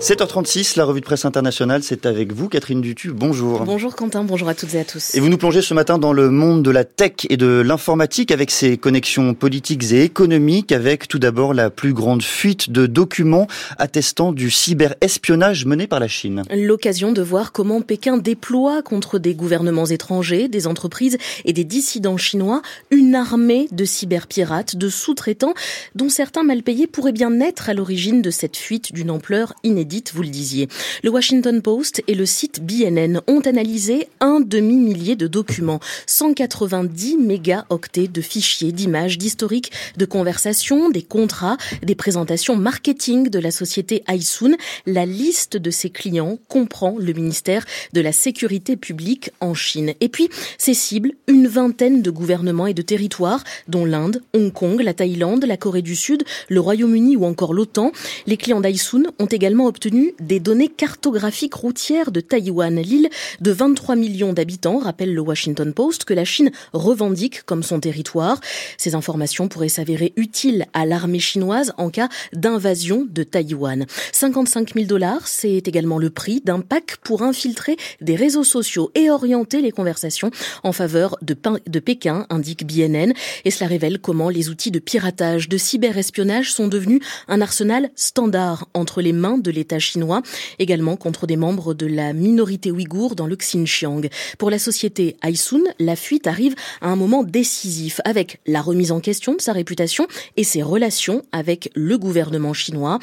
7h36, la revue de presse internationale, c'est avec vous, Catherine Dutu. Bonjour. Bonjour Quentin, bonjour à toutes et à tous. Et vous nous plongez ce matin dans le monde de la tech et de l'informatique avec ses connexions politiques et économiques, avec tout d'abord la plus grande fuite de documents attestant du cyberespionnage mené par la Chine. L'occasion de voir comment Pékin déploie contre des gouvernements étrangers, des entreprises et des dissidents chinois une armée de cyberpirates, de sous-traitants, dont certains mal payés pourraient bien être à l'origine de cette fuite d'une ampleur inédite vous le disiez. Le Washington Post et le site BNN ont analysé un demi-millier de documents, 190 mégaoctets de fichiers, d'images, d'historiques, de conversations, des contrats, des présentations marketing de la société Aisun. La liste de ses clients comprend le ministère de la Sécurité publique en Chine. Et puis, ses cibles, une vingtaine de gouvernements et de territoires, dont l'Inde, Hong Kong, la Thaïlande, la Corée du Sud, le Royaume-Uni ou encore l'OTAN. Les clients d'Aisun ont également obtenu obtenu des données cartographiques routières de Taïwan, l'île de 23 millions d'habitants, rappelle le Washington Post, que la Chine revendique comme son territoire. Ces informations pourraient s'avérer utiles à l'armée chinoise en cas d'invasion de Taïwan. 55 000 dollars, c'est également le prix d'un pack pour infiltrer des réseaux sociaux et orienter les conversations en faveur de, de Pékin, indique BNN. Et cela révèle comment les outils de piratage, de cyberespionnage sont devenus un arsenal standard entre les mains de l'État chinois, également contre des membres de la minorité ouïghour dans le Xinjiang. Pour la société Aisun, la fuite arrive à un moment décisif avec la remise en question de sa réputation et ses relations avec le gouvernement chinois.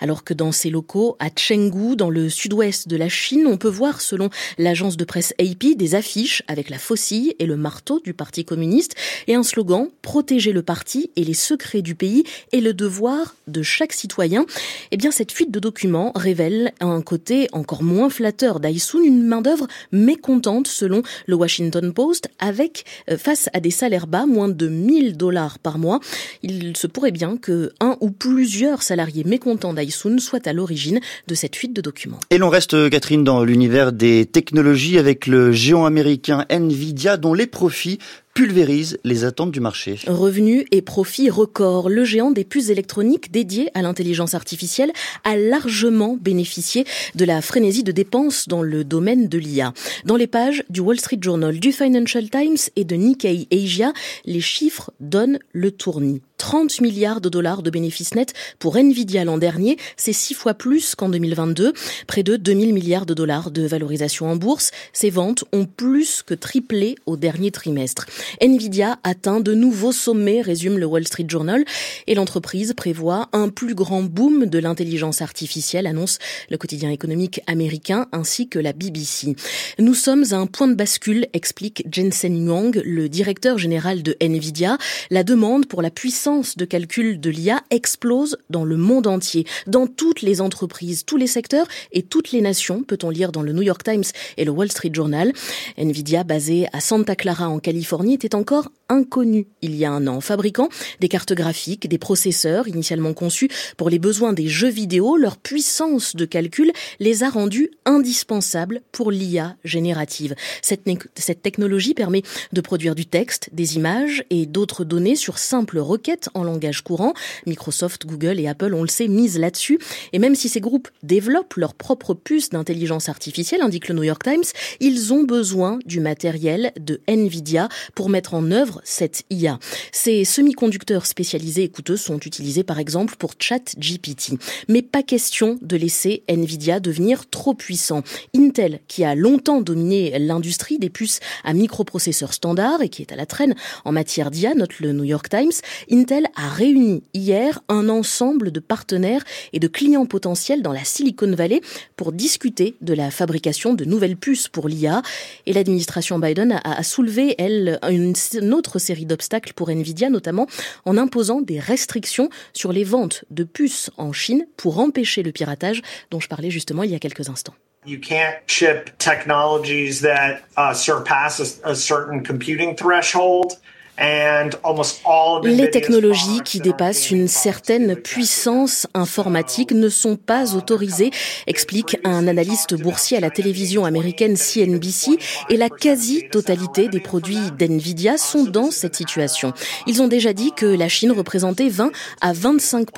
Alors que dans ses locaux à Chengdu, dans le sud-ouest de la Chine, on peut voir, selon l'agence de presse AP, des affiches avec la faucille et le marteau du Parti communiste et un slogan Protéger le parti et les secrets du pays et le devoir de chaque citoyen. Eh bien, cette fuite de documents révèle un côté encore moins flatteur d'Aisun, une main-d'œuvre mécontente selon le Washington Post, avec euh, face à des salaires bas, moins de 1000 dollars par mois. Il se pourrait bien que un ou plusieurs salariés mécontents d'Aisun soient à l'origine de cette fuite de documents. Et l'on reste, Catherine, dans l'univers des technologies avec le géant américain Nvidia dont les profits pulvérise les attentes du marché. Revenus et profits records. Le géant des puces électroniques dédiées à l'intelligence artificielle a largement bénéficié de la frénésie de dépenses dans le domaine de l'IA. Dans les pages du Wall Street Journal, du Financial Times et de Nikkei Asia, les chiffres donnent le tournis. 30 milliards de dollars de bénéfices nets pour Nvidia l'an dernier, c'est six fois plus qu'en 2022, près de 2000 milliards de dollars de valorisation en bourse. Ces ventes ont plus que triplé au dernier trimestre. Nvidia atteint de nouveaux sommets, résume le Wall Street Journal, et l'entreprise prévoit un plus grand boom de l'intelligence artificielle, annonce le quotidien économique américain ainsi que la BBC. Nous sommes à un point de bascule, explique Jensen Huang, le directeur général de Nvidia. La demande pour la puissance de calcul de l'IA explose dans le monde entier, dans toutes les entreprises, tous les secteurs et toutes les nations, peut-on lire dans le New York Times et le Wall Street Journal. Nvidia, basé à Santa Clara en Californie, était encore inconnu il y a un an, fabriquant des cartes graphiques, des processeurs initialement conçus pour les besoins des jeux vidéo, leur puissance de calcul les a rendus indispensables pour l'IA générative. Cette, cette technologie permet de produire du texte, des images et d'autres données sur simple requête en langage courant. Microsoft, Google et Apple, on le sait, misent là-dessus. Et même si ces groupes développent leur propre puce d'intelligence artificielle, indique le New York Times, ils ont besoin du matériel de Nvidia pour mettre en œuvre cette IA. Ces semi-conducteurs spécialisés et coûteux sont utilisés par exemple pour ChatGPT. Mais pas question de laisser Nvidia devenir trop puissant. Intel, qui a longtemps dominé l'industrie des puces à microprocesseurs standards et qui est à la traîne en matière d'IA, note le New York Times, Intel a réuni hier un ensemble de partenaires et de clients potentiels dans la Silicon Valley pour discuter de la fabrication de nouvelles puces pour l'IA. Et l'administration Biden a, soulevé, elle, une, autre série d'obstacles pour Nvidia, notamment en imposant des restrictions sur les ventes de puces en Chine pour empêcher le piratage dont je parlais justement il y a quelques instants. You can't ship technologies that uh, surpass a certain computing threshold Les technologies qui dépassent une certaine puissance informatique ne sont pas autorisées, explique un analyste boursier à la télévision américaine CNBC, et la quasi-totalité des produits d'NVIDIA sont dans cette situation. Ils ont déjà dit que la Chine représentait 20 à 25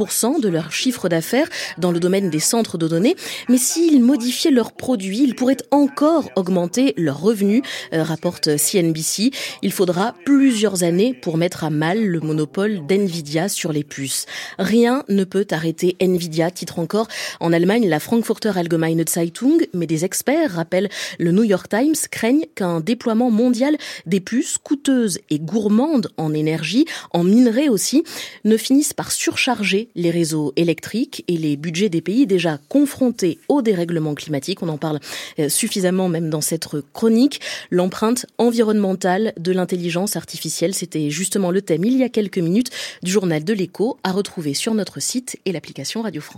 de leur chiffre d'affaires dans le domaine des centres de données, mais s'ils modifiaient leurs produits, ils pourraient encore augmenter leurs revenus, euh, rapporte CNBC. Il faudra plusieurs pour mettre à mal le monopole d'NVIDIA sur les puces. Rien ne peut arrêter NVIDIA, titre encore en Allemagne la Frankfurter Allgemeine Zeitung, mais des experts, rappellent le New York Times, craignent qu'un déploiement mondial des puces coûteuses et gourmandes en énergie, en minerais aussi, ne finisse par surcharger les réseaux électriques et les budgets des pays déjà confrontés au dérèglement climatique. On en parle euh, suffisamment même dans cette chronique. L'empreinte environnementale de l'intelligence artificielle, c'était justement le thème il y a quelques minutes du journal de l'écho à retrouver sur notre site et l'application Radio France.